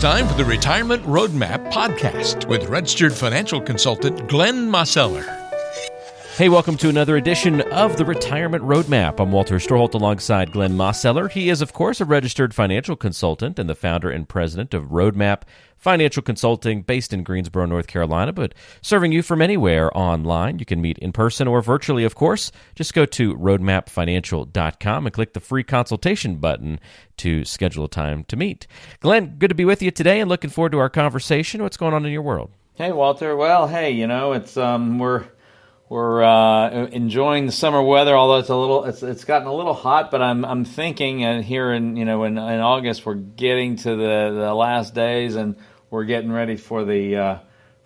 time for the Retirement Roadmap podcast with registered financial consultant Glenn Mosseller. Hey, welcome to another edition of the Retirement Roadmap. I'm Walter Storholt alongside Glenn Mosseller. He is, of course, a registered financial consultant and the founder and president of Roadmap Financial Consulting, based in Greensboro, North Carolina, but serving you from anywhere online. You can meet in person or virtually, of course. Just go to roadmapfinancial.com and click the free consultation button to schedule a time to meet. Glenn, good to be with you today and looking forward to our conversation. What's going on in your world? Hey, Walter. Well, hey, you know, it's um, we're we're uh, enjoying the summer weather, although it's a little it's it's gotten a little hot. But I'm I'm thinking uh, here in you know in, in August we're getting to the the last days and we're getting ready for the uh,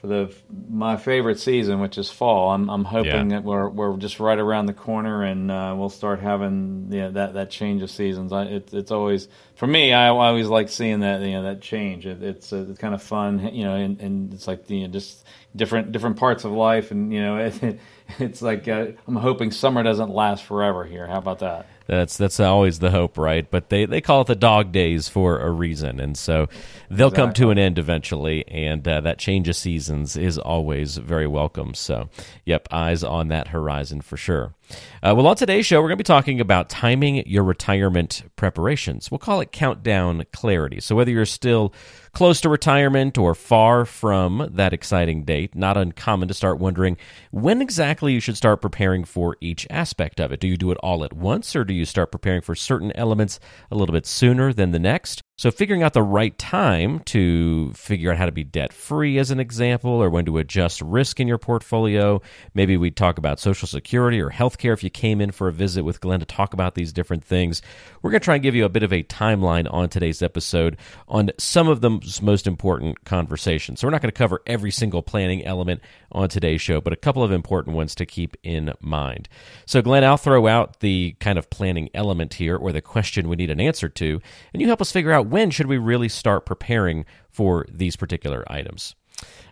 for the my favorite season, which is fall. I'm I'm hoping yeah. that we're we're just right around the corner and uh, we'll start having you know, that that change of seasons. I, it, it's always for me. I, I, always like seeing that you know that change. It, it's uh, it's kind of fun, you know, and, and it's like you know just different different parts of life, and you know. It, it's like uh, I'm hoping summer doesn't last forever here. How about that? That's that's always the hope, right? But they, they call it the dog days for a reason, and so they'll exactly. come to an end eventually. And uh, that change of seasons is always very welcome. So, yep, eyes on that horizon for sure. Uh, well, on today's show, we're going to be talking about timing your retirement preparations. We'll call it countdown clarity. So, whether you're still close to retirement or far from that exciting date, not uncommon to start wondering when exactly you should start preparing for each aspect of it. Do you do it all at once, or do you start preparing for certain elements a little bit sooner than the next? So, figuring out the right time to figure out how to be debt free, as an example, or when to adjust risk in your portfolio. Maybe we talk about Social Security or healthcare if you came in for a visit with Glenn to talk about these different things. We're going to try and give you a bit of a timeline on today's episode on some of the most important conversations. So, we're not going to cover every single planning element on today's show, but a couple of important ones to keep in mind. So, Glenn, I'll throw out the kind of planning element here or the question we need an answer to, and you help us figure out when should we really start preparing for these particular items.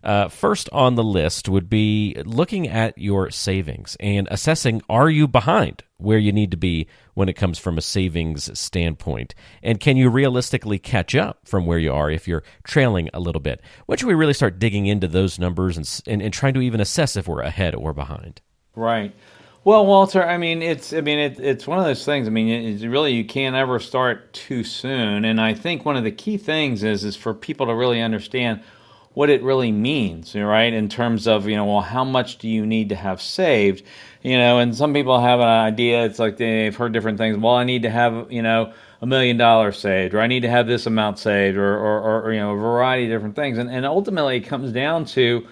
Uh, first on the list would be looking at your savings and assessing are you behind where you need to be when it comes from a savings standpoint? And can you realistically catch up from where you are if you're trailing a little bit? When should we really start digging into those numbers and, and, and trying to even assess if we're ahead or behind? Right. Well, Walter, I mean, it's I mean, it, it's one of those things. I mean, really you can't ever start too soon, and I think one of the key things is is for people to really understand what it really means, right? In terms of you know, well, how much do you need to have saved? You know, and some people have an idea. It's like they've heard different things. Well, I need to have you know a million dollars saved, or I need to have this amount saved, or, or, or you know, a variety of different things, and and ultimately it comes down to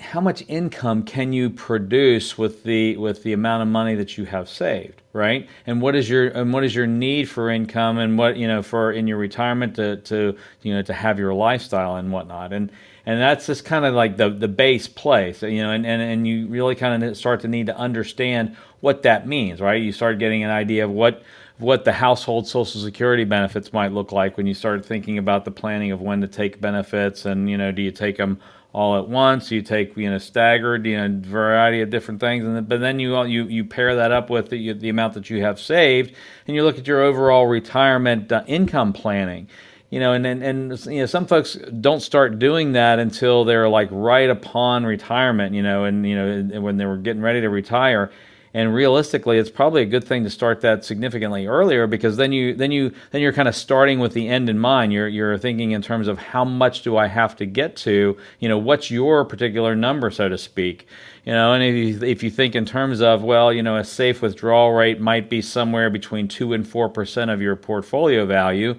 how much income can you produce with the with the amount of money that you have saved right? And what is your and what is your need for income and what you know for in your retirement to to you know to have your lifestyle and whatnot? And and that's just kind of like the the base place you know and and, and you really kind of start to need to understand what that means right? You start getting an idea of what what the household social security benefits might look like when you start thinking about the planning of when to take benefits and you know do you take them all at once. You take you know staggered, you know, variety of different things, and then, but then you you you pair that up with the, the amount that you have saved, and you look at your overall retirement uh, income planning. You know, and, and and you know some folks don't start doing that until they're like right upon retirement. You know, and you know when they were getting ready to retire, and realistically it's probably a good thing to start that significantly earlier because then you then you then you're kind of starting with the end in mind. You're you're thinking in terms of how much do I have to get to you know what's your particular number so to speak? You know and if you, if you think in terms of well you know a safe withdrawal rate might be somewhere between 2 and 4% of your portfolio value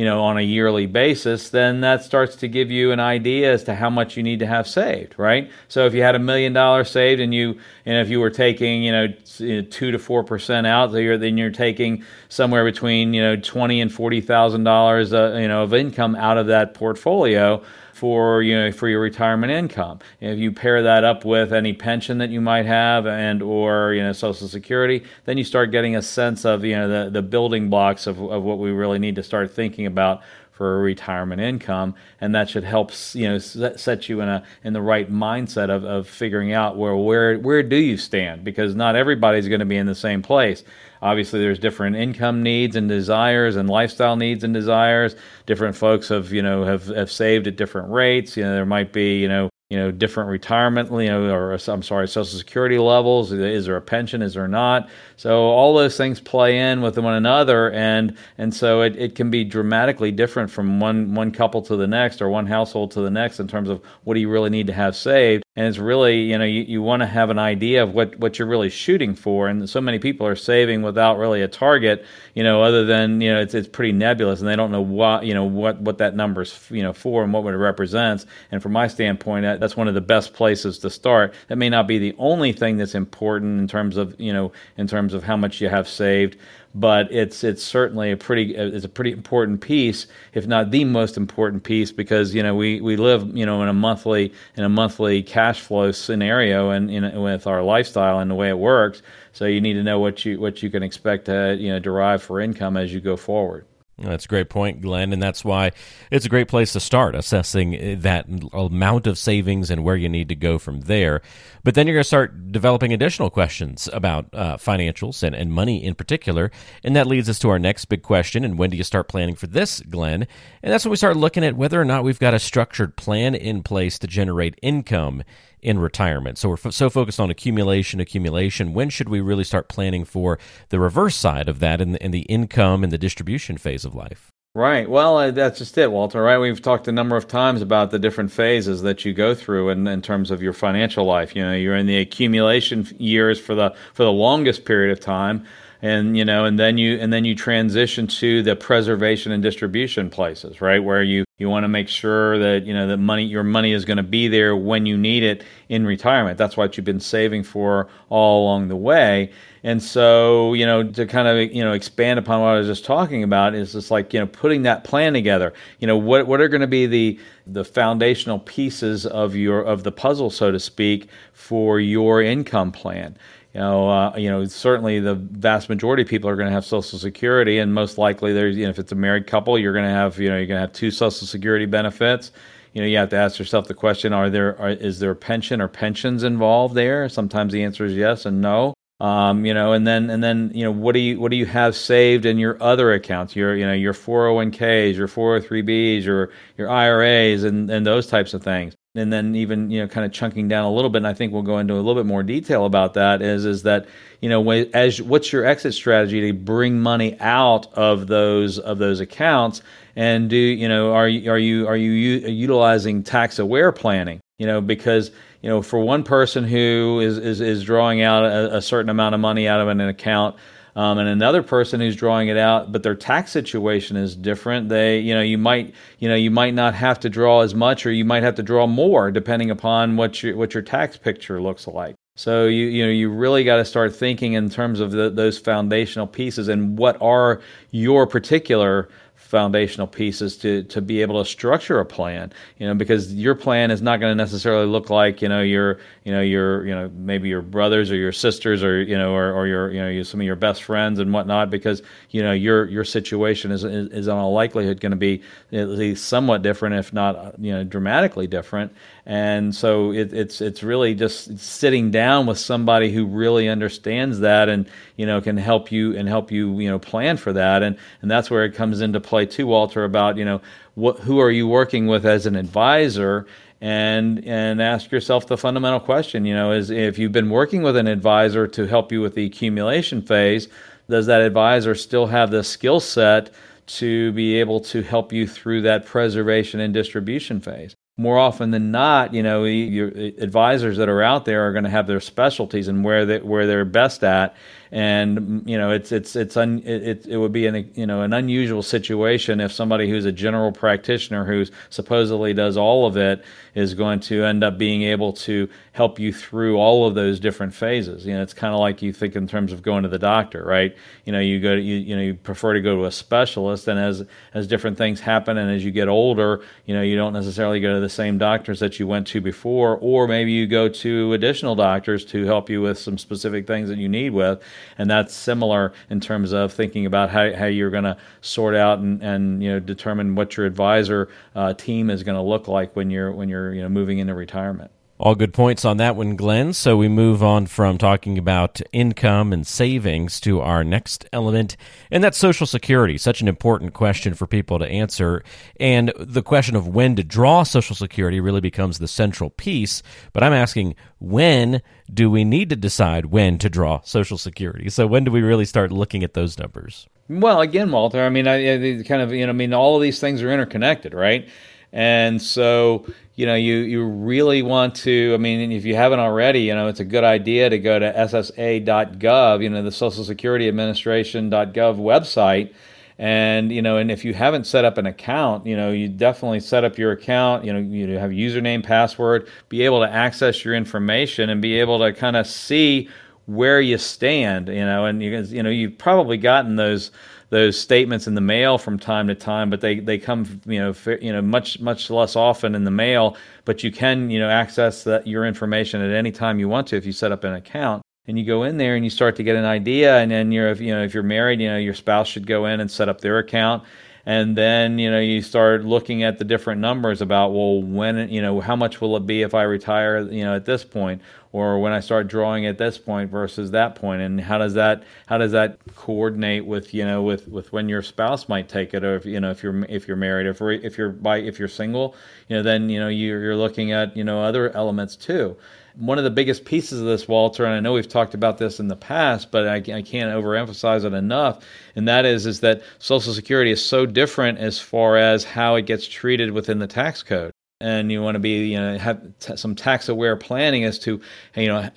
you know, on a yearly basis, then that starts to give you an idea as to how much you need to have saved, right? So if you had a million dollars saved and you, and if you were taking, you know, two to four percent out, then you're taking somewhere between, you know, twenty and forty thousand uh, dollars, you know, of income out of that portfolio for you know for your retirement income. If you pair that up with any pension that you might have and or you know Social Security, then you start getting a sense of you know the, the building blocks of, of what we really need to start thinking about for a retirement income, and that should help you know set you in a in the right mindset of, of figuring out where where where do you stand because not everybody's going to be in the same place. Obviously, there's different income needs and desires and lifestyle needs and desires. Different folks have you know have have saved at different rates. You know there might be you know you know, different retirement, you know, or I'm sorry, social security levels. Is there a pension? Is there not? So all those things play in with one another, and and so it, it can be dramatically different from one one couple to the next or one household to the next in terms of what do you really need to have saved. And it's really, you know, you, you want to have an idea of what, what you're really shooting for. And so many people are saving without really a target, you know, other than, you know, it's, it's pretty nebulous and they don't know what, you know, what, what that number's, you know, for and what it represents. And from my standpoint, that, that's one of the best places to start. That may not be the only thing that's important in terms of, you know, in terms of how much you have saved but it's it's certainly a pretty it's a pretty important piece, if not the most important piece, because you know we, we live you know in a monthly in a monthly cash flow scenario and in, with our lifestyle and the way it works. So you need to know what you what you can expect to you know derive for income as you go forward. That's a great point, Glenn, and that's why it's a great place to start assessing eh, that amount of savings and where you need to go from there. But then you're going to start developing additional questions about uh, financials and, and money in particular, and that leads us to our next big question. And when do you start planning for this, Glenn? And that's when we start looking at whether or not we've got a structured plan in place to generate income in retirement. So we're f- so focused on accumulation, accumulation. When should we really start planning for the reverse side of that in the income and the distribution phase of life? Right. Well, uh, that's just it, Walter. Right. We've talked a number of times about the different phases that you go through in, in terms of your financial life. You know, you're in the accumulation years for the for the longest period of time, and you know, and then you and then you transition to the preservation and distribution places, right, where you you want to make sure that you know that money your money is going to be there when you need it in retirement. That's what you've been saving for all along the way. And so, you know, to kind of you know expand upon what I was just talking about is just like you know putting that plan together. You know, what what are going to be the the foundational pieces of your of the puzzle, so to speak, for your income plan you know, uh, you know, certainly the vast majority of people are going to have Social Security, and most likely, there's, you know, if it's a married couple, you're going to have, you know, you're going to have two Social Security benefits. You know, you have to ask yourself the question: Are there, are, is there a pension or pensions involved there? Sometimes the answer is yes and no. Um, you know, and then and then you know, what do you what do you have saved in your other accounts? Your you know your 401ks, your 403bs, your your IRAs, and and those types of things and then even you know kind of chunking down a little bit and i think we'll go into a little bit more detail about that is is that you know as what's your exit strategy to bring money out of those of those accounts? And do you know are you are you are you utilizing tax aware planning? You know because you know for one person who is is, is drawing out a, a certain amount of money out of an account um, and another person who's drawing it out, but their tax situation is different. They, you know, you might, you know, you might not have to draw as much, or you might have to draw more, depending upon what your what your tax picture looks like. So you you know you really got to start thinking in terms of the, those foundational pieces and what are your particular foundational pieces to to be able to structure a plan you know because your plan is not going to necessarily look like you know your you know your you know maybe your brothers or your sisters or you know or, or your you know some of your best friends and whatnot because you know your your situation is is, is on a likelihood going to be at least somewhat different if not you know dramatically different and so it, it's it's really just sitting down with somebody who really understands that and you know can help you and help you you know plan for that and and that's where it comes into play too Walter about you know what who are you working with as an advisor? And and ask yourself the fundamental question you know is if you've been working with an advisor to help you with the accumulation phase does that advisor still have the skill set to be able to help you through that preservation and distribution phase? More often than not, you know, your advisors that are out there are going to have their specialties and where they where they're best at, and you know it's it's it's un, it, it would be an you know an unusual situation if somebody who's a general practitioner who supposedly does all of it is going to end up being able to help you through all of those different phases you know it's kind of like you think in terms of going to the doctor right you know you go to, you, you know you prefer to go to a specialist and as as different things happen and as you get older you know you don't necessarily go to the same doctors that you went to before, or maybe you go to additional doctors to help you with some specific things that you need with. And that's similar in terms of thinking about how, how you're going to sort out and, and you know determine what your advisor uh, team is going to look like when you're when you're you know moving into retirement. All good points on that one, Glenn. So we move on from talking about income and savings to our next element, and that's Social Security. Such an important question for people to answer. And the question of when to draw Social Security really becomes the central piece. But I'm asking, when do we need to decide when to draw Social Security? So when do we really start looking at those numbers? Well, again, Walter, I mean, I, I kind of, you know, I mean, all of these things are interconnected, right? And so, you know, you, you really want to, I mean, if you haven't already, you know, it's a good idea to go to ssa.gov, you know, the Social Security Administration.gov website. And, you know, and if you haven't set up an account, you know, you definitely set up your account, you know, you have username, password, be able to access your information and be able to kind of see where you stand, you know, and you, you know, you've probably gotten those those statements in the mail from time to time, but they, they come you know you know much much less often in the mail. But you can you know access that your information at any time you want to if you set up an account. And you go in there and you start to get an idea, and then you're you know if you're married, you know your spouse should go in and set up their account and then you know you start looking at the different numbers about well when you know how much will it be if I retire you know at this point? Or when I start drawing at this point versus that point? And how does that how does that coordinate with you know with with when your spouse might take it? Or if you know if you're if you're married if if you're by if you're single you know then you know you're, you're looking at you know other elements too one of the biggest pieces of this, Walter, and I know we've talked about this in the past, but I, I, can't overemphasize it enough, and that is is that Social Security is so different as far as how it gets treated within the tax code. And you want to be, you know, have t- some tax-aware planning as to, you know,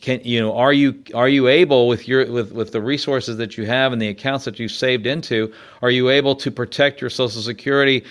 can you know, are you are you able with your with with the resources that you have and the accounts that you've saved into, are you able to protect your Social Security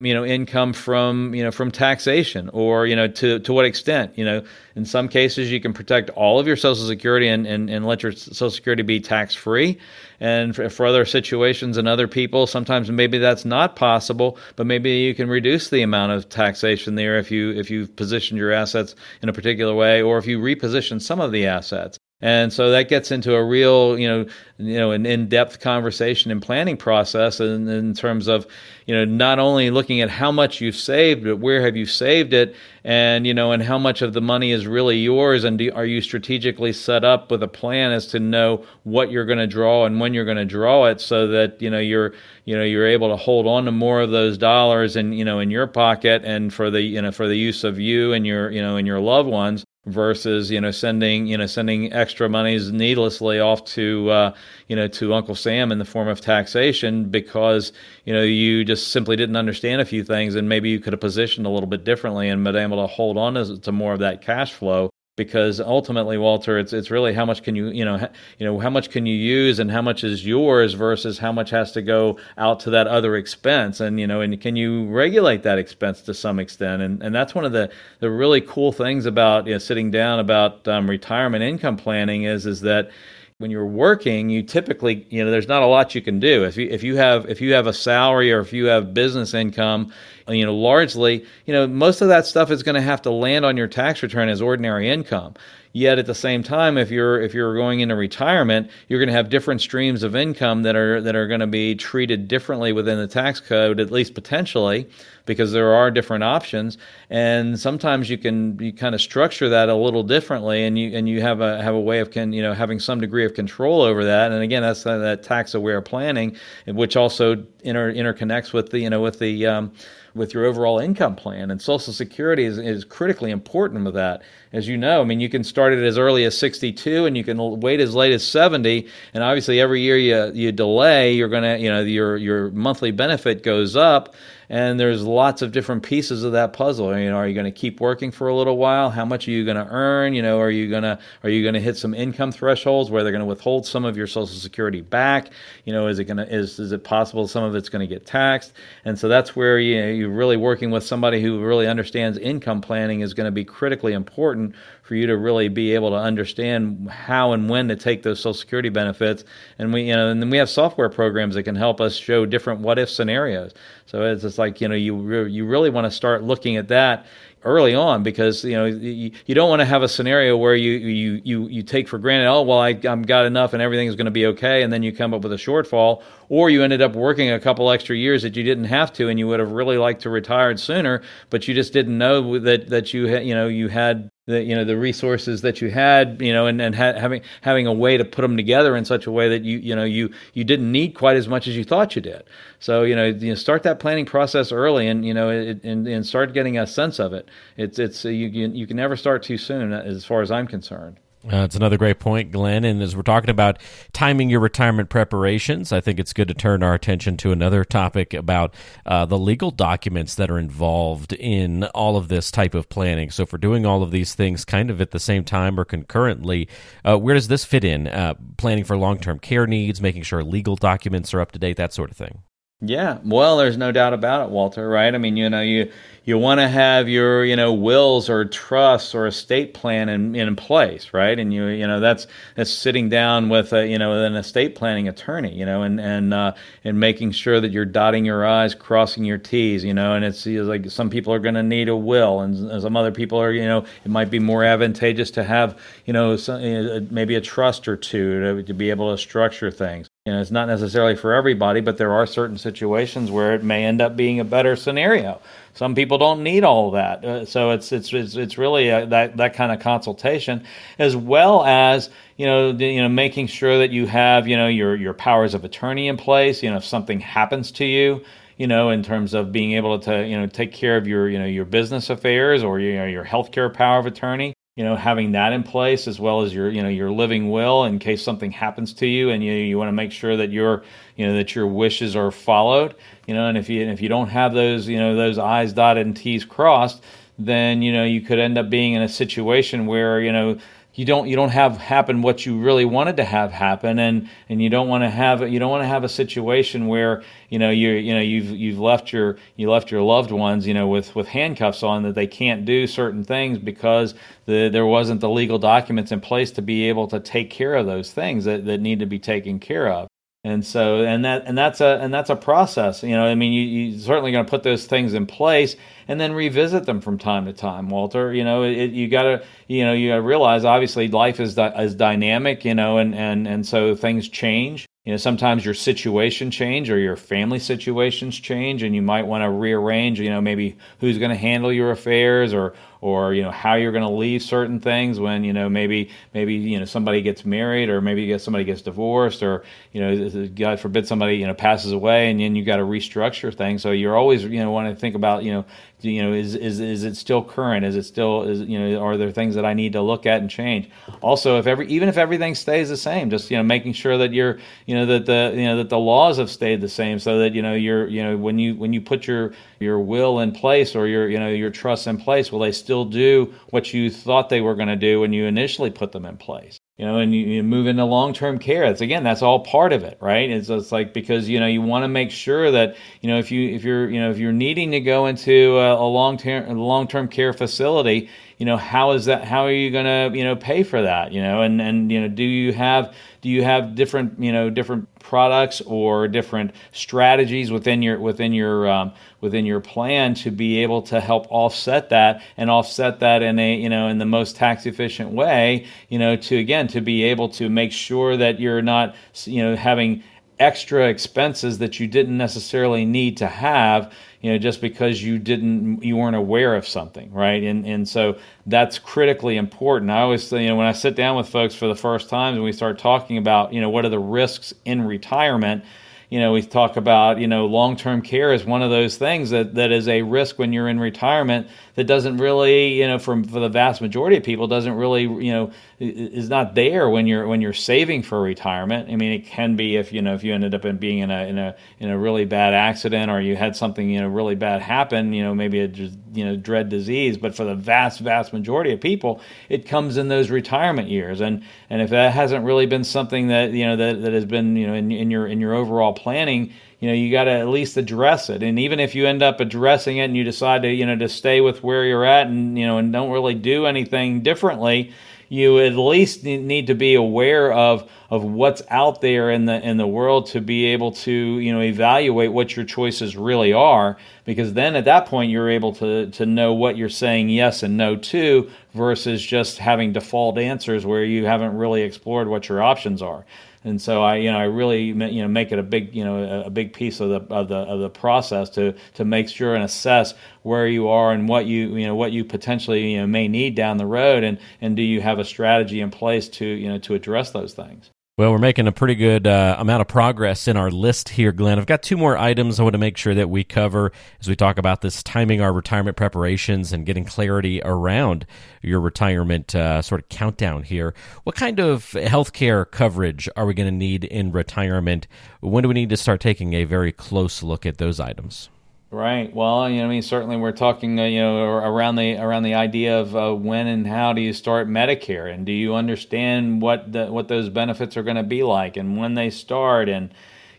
you know income from you know from taxation or you know to to what extent you know. In some cases you can protect all of your social security and and, and let your social security be tax free and for, for other situations and other people sometimes maybe that's not possible but maybe you can reduce the amount of taxation there if you if you position your assets in a particular way or if you reposition some of the assets and so that gets into a real, you know, you know, an in-depth conversation and planning process in, in terms of, you know, not only looking at how much you've saved, but where have you saved it, and you know, and how much of the money is really yours, and do, are you strategically set up with a plan as to know what you're going to draw and when you're going to draw it, so that you know you're, you know, you're able to hold on to more of those dollars and you know in your pocket and for the you know for the use of you and your you know and your loved ones versus you know sending you know sending extra monies needlessly off to uh, you know to Uncle Sam in the form of taxation because you know you just simply didn't understand a few things and maybe you could have positioned a little bit differently and been able to hold on to, more of that cash flow because ultimately, Walter, it's it's really how much can you you know ha, you know how much can you use and how much is yours versus how much has to go out to that other expense, and you know and can you regulate that expense to some extent, and and that's one of the the really cool things about you know, sitting down about um, retirement income planning is is that when you're working, you typically, you know, there's not a lot you can do. If you if you have if you have a salary or if you have business income, you know, largely, you know, most of that stuff is going to have to land on your tax return as ordinary income. Yet at the same time, if you're if you're going into retirement, you're going to have different streams of income that are that are going to be treated differently within the tax code, at least potentially, because there are different options. And sometimes you can you kind of structure that a little differently, and you and you have a have a way of can you know having some degree of control over that. And again, that's that tax aware planning, which also inter, interconnects with the you know with the um, with your overall income plan. And Social Security is, is critically important with that. As you know, I mean, you can start it as early as 62 and you can wait as late as 70. And obviously, every year you, you delay, you're going to, you know, your, your monthly benefit goes up and there's lots of different pieces of that puzzle. You know, are you going to keep working for a little while? How much are you going to earn? You know, are you going to are you going to hit some income thresholds where they're going to withhold some of your Social Security back? You know, is it going to is is it possible some of it's going to get taxed? And so that's where you know, you're really working with somebody who really understands income planning is going to be critically important for you to really be able to understand how and when to take those Social Security benefits. And we, you know, and then we have software programs that can help us show different what if scenarios. So it's just like you know, you re- you really want to start looking at that early on because you know you, you don't want to have a scenario where you you you you take for granted oh well I I'm got enough and everything is going to be okay and then you come up with a shortfall or you ended up working a couple extra years that you didn't have to and you would have really liked to retire sooner but you just didn't know that that you you know you had the you know the resources that you had you know and, and ha- having having a way to put them together in such a way that you you know you you didn't need quite as much as you thought you did. So you know you know, start that planning process early and you know it, and, and start getting a sense of it. It's it's you, you you can never start too soon as far as i'm concerned uh, it's another great point, Glenn. And as we're talking about timing your retirement preparations, I think it's good to turn our attention to another topic about uh, the legal documents that are involved in all of this type of planning. So, for doing all of these things kind of at the same time or concurrently, uh, where does this fit in? Uh, planning for long term care needs, making sure legal documents are up to date, that sort of thing. Yeah, well, there's no doubt about it, Walter. Right? I mean, you know, you you want to have your you know wills or trusts or estate plan in, in place, right? And you you know that's that's sitting down with a you know an estate planning attorney, you know, and and uh, and making sure that you're dotting your i's, crossing your t's, you know. And it's, it's like some people are going to need a will, and some other people are you know it might be more advantageous to have you know some, uh, maybe a trust or two to, to be able to structure things. You know, it's not necessarily for everybody, but there are certain situations where it may end up being a better scenario. Some people don't need all that, uh, so it's it's it's, it's really a, that that kind of consultation, as well as you know the, you know making sure that you have you know your your powers of attorney in place. You know, if something happens to you, you know, in terms of being able to, you know, take care of your, you know, your business affairs or you know, your healthcare power of attorney you know having that in place as well as your you know your living will in case something happens to you and you you want to make sure that your you know that your wishes are followed you know and if you and if you don't have those you know those i's dotted and t's crossed then you know you could end up being in a situation where you know you don't you don't have happen what you really wanted to have happen. And and you don't want to have you don't want to have a situation where you know you you know you've you've left your you left your loved ones you know with with handcuffs on that they can't do certain things because the, there wasn't the legal documents in place to be able to take care of those things that, that need to be taken care of and so and that and that's a and that's a process you know i mean you, you certainly going to put those things in place and then revisit them from time to time walter you know it, you got to you know you realize obviously life is di- is dynamic you know and and and so things change. You know sometimes your situation change or your family situations change and you might want to rearrange you know maybe who's going to handle your affairs or or you know how you're going to leave certain things when you know maybe maybe you know somebody gets married or maybe somebody gets divorced or you know god forbid somebody you know passes away and then you got to restructure things so you're always you know want to think about you know you know is is is it still current is it still is you know are there things that i need to look at and change also if every even if everything stays the same just you know making sure that you're you know that the you know that the laws have stayed the same so that you know you're you know when you when you put your your will in place or your you know your trust in place will they still do what you thought they were going to do when you initially put them in place you know, and you, you move into long term care. That's again, that's all part of it, right? It's, it's like because you know you want to make sure that you know if you if you're you know if you're needing to go into a, a long term long term care facility, you know how is that how are you going to you know pay for that you know and and you know do you have do you have different you know different products or different strategies within your within your um, within your plan to be able to help offset that and offset that in a you know in the most tax efficient way you know to again to be able to make sure that you're not you know having extra expenses that you didn't necessarily need to have you know just because you didn't you weren't aware of something right? And and so that's critically important. I always you know when i sit down with folks for the first time and we start talking about you know what are the risks in retirement you know, we talk about, you know, long term care is one of those things that, that is a risk when you're in retirement that doesn't really, you know, for, for the vast majority of people, doesn't really, you know, is not there when you're when you're saving for retirement. I mean, it can be if you know if you ended up in being in a in a in a really bad accident or you had something you know really bad happen, you know, maybe a you know dread disease. But for the vast vast majority of people, it comes in those retirement years, and and if that hasn't really been something that you know that, that has been you know in, in your in your overall planning you know you got to at least address it. And even if you end up addressing it and you decide to you know to stay with where you're at and you know and don't really do anything differently you at least need to be aware of of what's out there in the in the world to be able to you know evaluate what your choices really are. Because then at that point you're able to to know what you're saying yes and no to versus just having default answers where you haven't really explored what your options are and so I, you know, I really, you know, make it a big, you know, a big piece of the of the of the process to to make sure and assess where you are and what you, you know, what you potentially, you know, may need down the road, and and do you have a strategy in place to, you know, to address those things. Well, we're making a pretty good uh, amount of progress in our list here, Glenn. I've got two more items I want to make sure that we cover as we talk about this timing our retirement preparations and getting clarity around your retirement uh, sort of countdown here. What kind of healthcare coverage are we going to need in retirement? When do we need to start taking a very close look at those items? Right. Well, you know, I mean, certainly we're talking, uh, you know, around the around the idea of uh, when and how do you start Medicare, and do you understand what the, what those benefits are going to be like, and when they start, and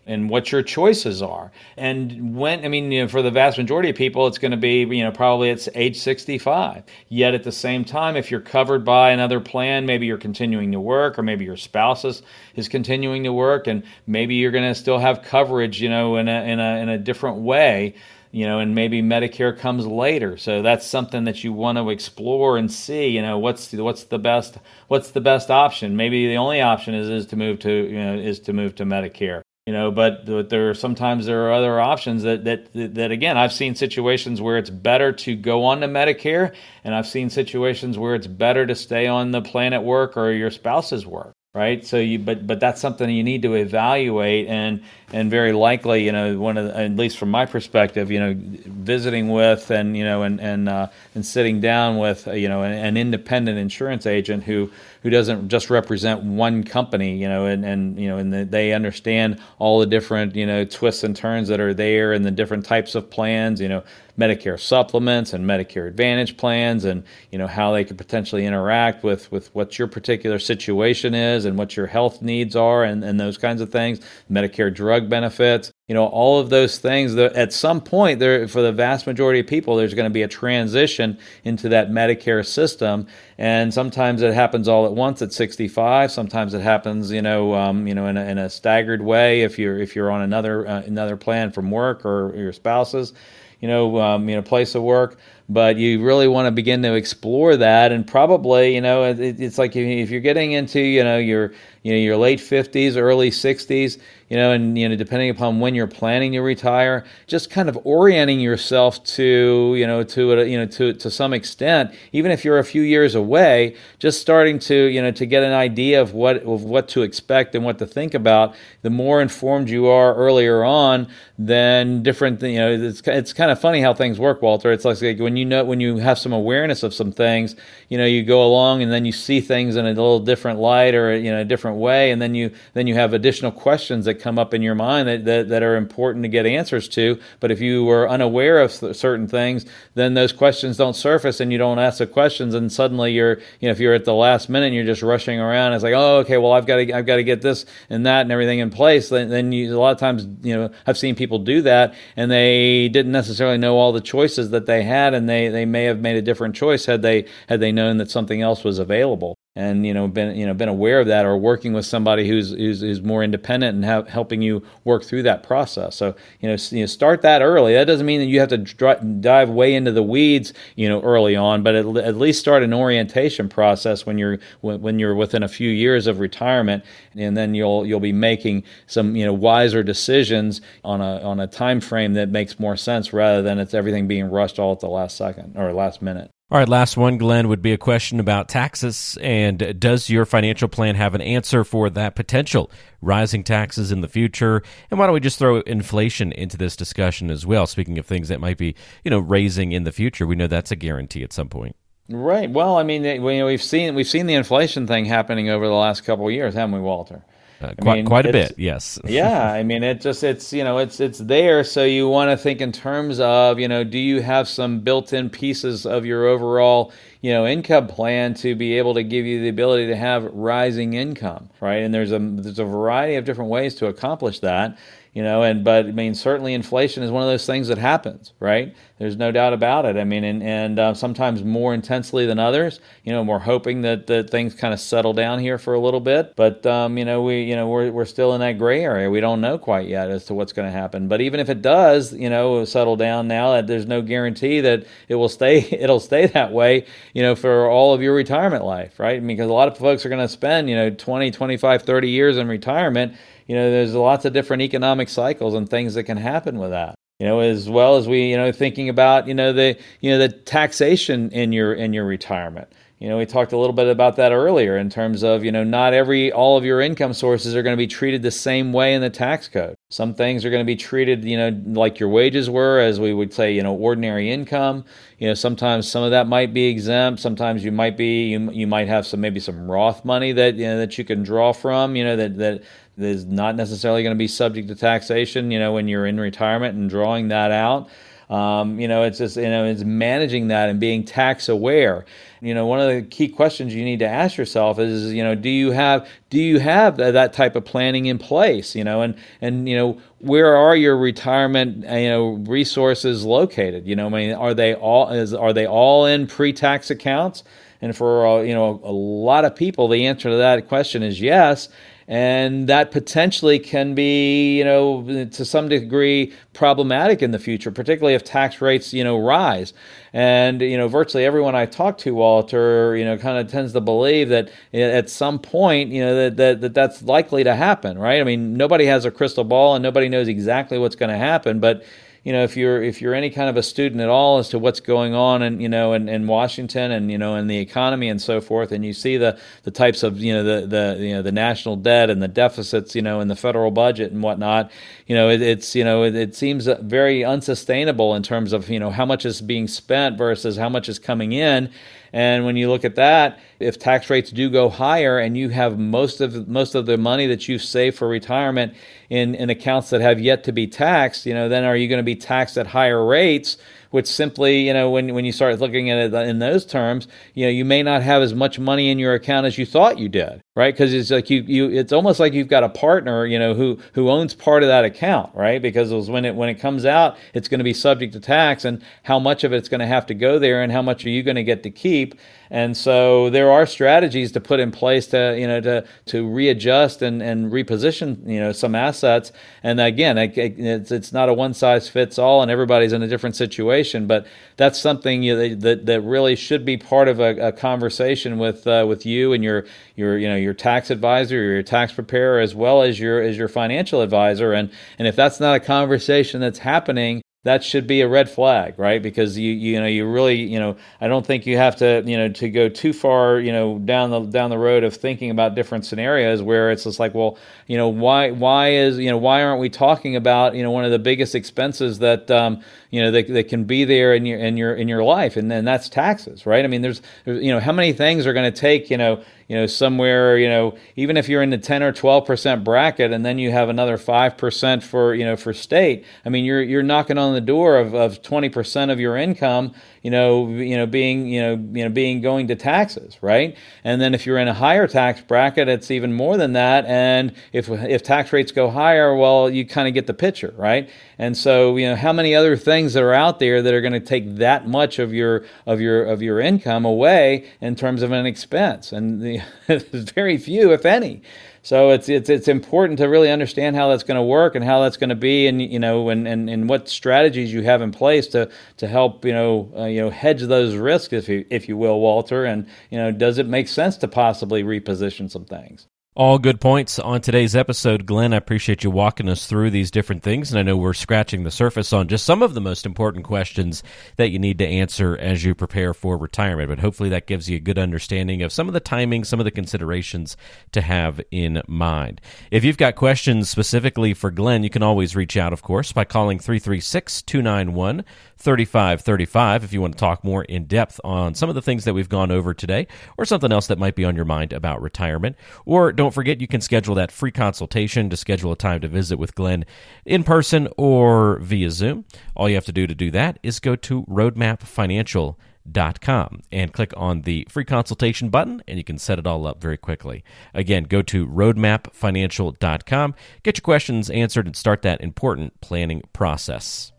and what your choices are, and when I mean, you know, for the vast majority of people, it's going to be, you know, probably it's age 65. Yet at the same time, if you're covered by another plan, maybe you're continuing to work, or maybe your spouse is, is continuing to work, and maybe you're going to still have coverage, you know, in a in a in a different way you know, and maybe Medicare comes later. So that's something that you want to explore and see. You know, what's what's the best what's the best option? Maybe the only option is is to move to you know is to move to Medicare. You know, but there are sometimes there are other options that that that again I've seen situations where it's better to go on to Medicare, and I've seen situations where it's better to stay on the plan at work or your spouse's work right? So you but but that's something you need to evaluate and and very likely you know one of the, at least from my perspective you know visiting with and you know and and uh, and sitting down with you know an, an, independent insurance agent who who doesn't just represent one company you know and and you know and the, they understand all the different you know twists and turns that are there and the different types of plans you know Medicare supplements and Medicare Advantage plans, and you know how they could potentially interact with with what your particular situation is and what your health needs are, and, and those kinds of things. Medicare drug benefits, you know, all of those things. That at some point, there for the vast majority of people, there's going to be a transition into that Medicare system, and sometimes it happens all at once at 65. Sometimes it happens, you know, um, you know, in a, in a staggered way if you're if you're on another uh, another plan from work or your spouse's you know, um, you know, place of work. But you really want to begin to explore that, and probably, you know, it, it's like if you're getting into, you know, your you know your late 50s, early 60s, you know, and you know, depending upon when you're planning to retire, just kind of orienting yourself to, you know, to you know, to to some extent, even if you're a few years away, just starting to, you know, to get an idea of what of what to expect and what to think about. The more informed you are earlier on, then different, you know, it's it's kind of funny how things work, Walter. It's like when you know when you have some awareness of some things, you know, you go along and then you see things in a little different light or you know a different way, and then you then you have additional questions that come up in your mind that, that, that are important to get answers to. But if you were unaware of certain things, then those questions don't surface and you don't ask the questions. And suddenly you're, you know, if you're at the last minute and you're just rushing around, it's like, oh, okay, well, I've got to, I've got to get this and that and everything in place. Then, then you, a lot of times, you know, I've seen people do that and they didn't necessarily know all the choices that they had and they, they may have made a different choice had they, had they known that something else was available and you know been you know been aware of that or working with somebody who's who's, who's more independent and have, helping you work through that process. So you know, you know start that early. That doesn't mean that you have to dr- dive way into the weeds you know early on but at, at least start an orientation process when you're when you're within a few years of retirement and then you'll you'll be making some you know wiser decisions on a on a time frame that makes more sense rather than it's everything being rushed all at the last second or last minute all right, last one, Glenn, would be a question about taxes. And does your financial plan have an answer for that potential rising taxes in the future? And why don't we just throw inflation into this discussion as well? Speaking of things that might be, you know, raising in the future, we know that's a guarantee at some point. Right. Well, I mean, we've seen we've seen the inflation thing happening over the last couple of years, haven't we, Walter? Uh, quite, mean, quite a bit, yes. yeah, I mean, it just it's you know it's it's there, so you want to think in terms of you know do you have some built-in pieces of your overall you know income plan to be able to give you the ability to have rising income, right? And there's a there's a variety of different ways to accomplish that you know and but i mean certainly inflation is one of those things that happens right? There's no doubt about it. I mean and, and uh, sometimes more intensely than others you know we're hoping that, that things kind of settle down here for a little bit but um, you know we you know we're, we're still in that gray area. We don't know quite yet as to what's going to happen. But even if it does you know settle down now that there's no guarantee that it will stay it'll stay that way you know for all of your retirement life right? Because a lot of folks are going to spend you know 20 25 30 years in retirement you know, there's lots of different economic cycles and things that can happen with that. You know, as well as we, you know, thinking about, you know, the, you know, the taxation in your in your retirement. You know, we talked a little bit about that earlier in terms of, you know, not every, all of your income sources are going to be treated the same way in the tax code. Some things are going to be treated, you know, like your wages were, as we would say, you know, ordinary income. You know, sometimes some of that might be exempt. Sometimes you might be, you, you might have some, maybe some Roth money that, you know, that you can draw from, you know, that, that, is not necessarily going to be subject to taxation, you know, when you're in retirement and drawing that out. Um, you know, it's just, you know, it's managing that and being tax aware. You know, one of the key questions you need to ask yourself is, you know, do you have do you have that type of planning in place? You know, and and you know, where are your retirement uh, you know resources located? You know, I mean, are they all is are they all in pre-tax accounts? And for uh, you know a lot of people, the answer to that question is yes and that potentially can be, you know, to some degree problematic in the future, particularly if tax rates, you know, rise. And you know, virtually everyone I talk to, Walter, you know, kind of tends to believe that at some point, you know, that, that, that that's likely to happen, right? I mean, nobody has a crystal ball and nobody knows exactly what's going to happen, but you know, if you're if you're any kind of a student at all as to what's going on and you know in, in Washington and you know in the economy and so forth, and you see the the types of you know the the you know the national debt and the deficits you know in the federal budget and whatnot, you know it, it's you know it, it seems very unsustainable in terms of you know how much is being spent versus how much is coming in. And when you look at that, if tax rates do go higher and you have most of most of the money that you've saved for retirement in, in accounts that have yet to be taxed, you know, then are you going to be taxed at higher rates? which simply, you know, when, when you start looking at it in those terms, you know, you may not have as much money in your account as you thought you did, right? Because it's like you, you, it's almost like you've got a partner, you know, who, who owns part of that account, right? Because it when it, when it comes out, it's going to be subject to tax and how much of it's going to have to go there and how much are you going to get to keep. And so there are strategies to put in place to, you know, to, to readjust and, and reposition, you know, some assets. And again, it's, it's not a one size fits all and everybody's in a different situation, but that's something you know, that, that really should be part of a, a conversation with, uh, with you and your, your, you know, your tax advisor, or your tax preparer, as well as your, as your financial advisor. And, and if that's not a conversation that's happening, that should be a red flag, right? Because you you know you really you know I don't think you have to you know to go too far you know down the down the road of thinking about different scenarios where it's just like well you know why why is you know why aren't we talking about you know one of the biggest expenses that um, you know that, that can be there in your in your in your life and then that's taxes, right? I mean there's you know how many things are going to take you know you know somewhere you know even if you're in the 10 or 12 percent bracket and then you have another 5 percent for you know for state i mean you're you're knocking on the door of, of 20 percent of your income you know, you know, being, you know, you know, being going to taxes, right? And then if you're in a higher tax bracket, it's even more than that. And if if tax rates go higher, well, you kind of get the picture, right? And so, you know, how many other things that are out there that are going to take that much of your of your of your income away in terms of an expense? And the, very few, if any. So it's it's it's important to really understand how that's going to work and how that's going to be, and you know, and, and, and what strategies you have in place to to help you know uh, you know hedge those risks, if you if you will, Walter. And you know, does it make sense to possibly reposition some things? All good points on today's episode. Glenn, I appreciate you walking us through these different things. And I know we're scratching the surface on just some of the most important questions that you need to answer as you prepare for retirement. But hopefully that gives you a good understanding of some of the timing, some of the considerations to have in mind. If you've got questions specifically for Glenn, you can always reach out, of course, by calling 336 291 3535 if you want to talk more in depth on some of the things that we've gone over today or something else that might be on your mind about retirement. Or don't forget, you can schedule that free consultation to schedule a time to visit with Glenn in person or via Zoom. All you have to do to do that is go to roadmapfinancial.com and click on the free consultation button and you can set it all up very quickly. Again, go to roadmapfinancial.com, get your questions answered, and start that important planning process.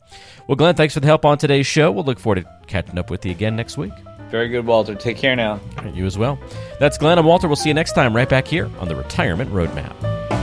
Well, Glenn, thanks for the help on today's show. We'll look forward to catching up with you again next week. Very good, Walter. Take care now. You as well. That's Glenn. I'm Walter. We'll see you next time right back here on the Retirement Roadmap.